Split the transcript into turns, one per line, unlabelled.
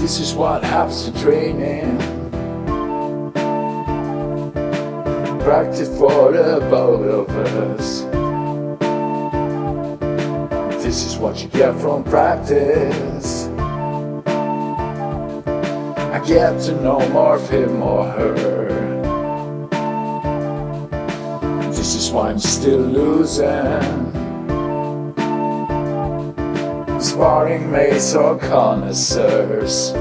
This is what happens to training. Practice for the both of us. This is what you get from practice. I get to know more of him or her. This is why I'm still losing. Sparring mates or connoisseurs.